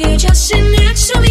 you just sit next to me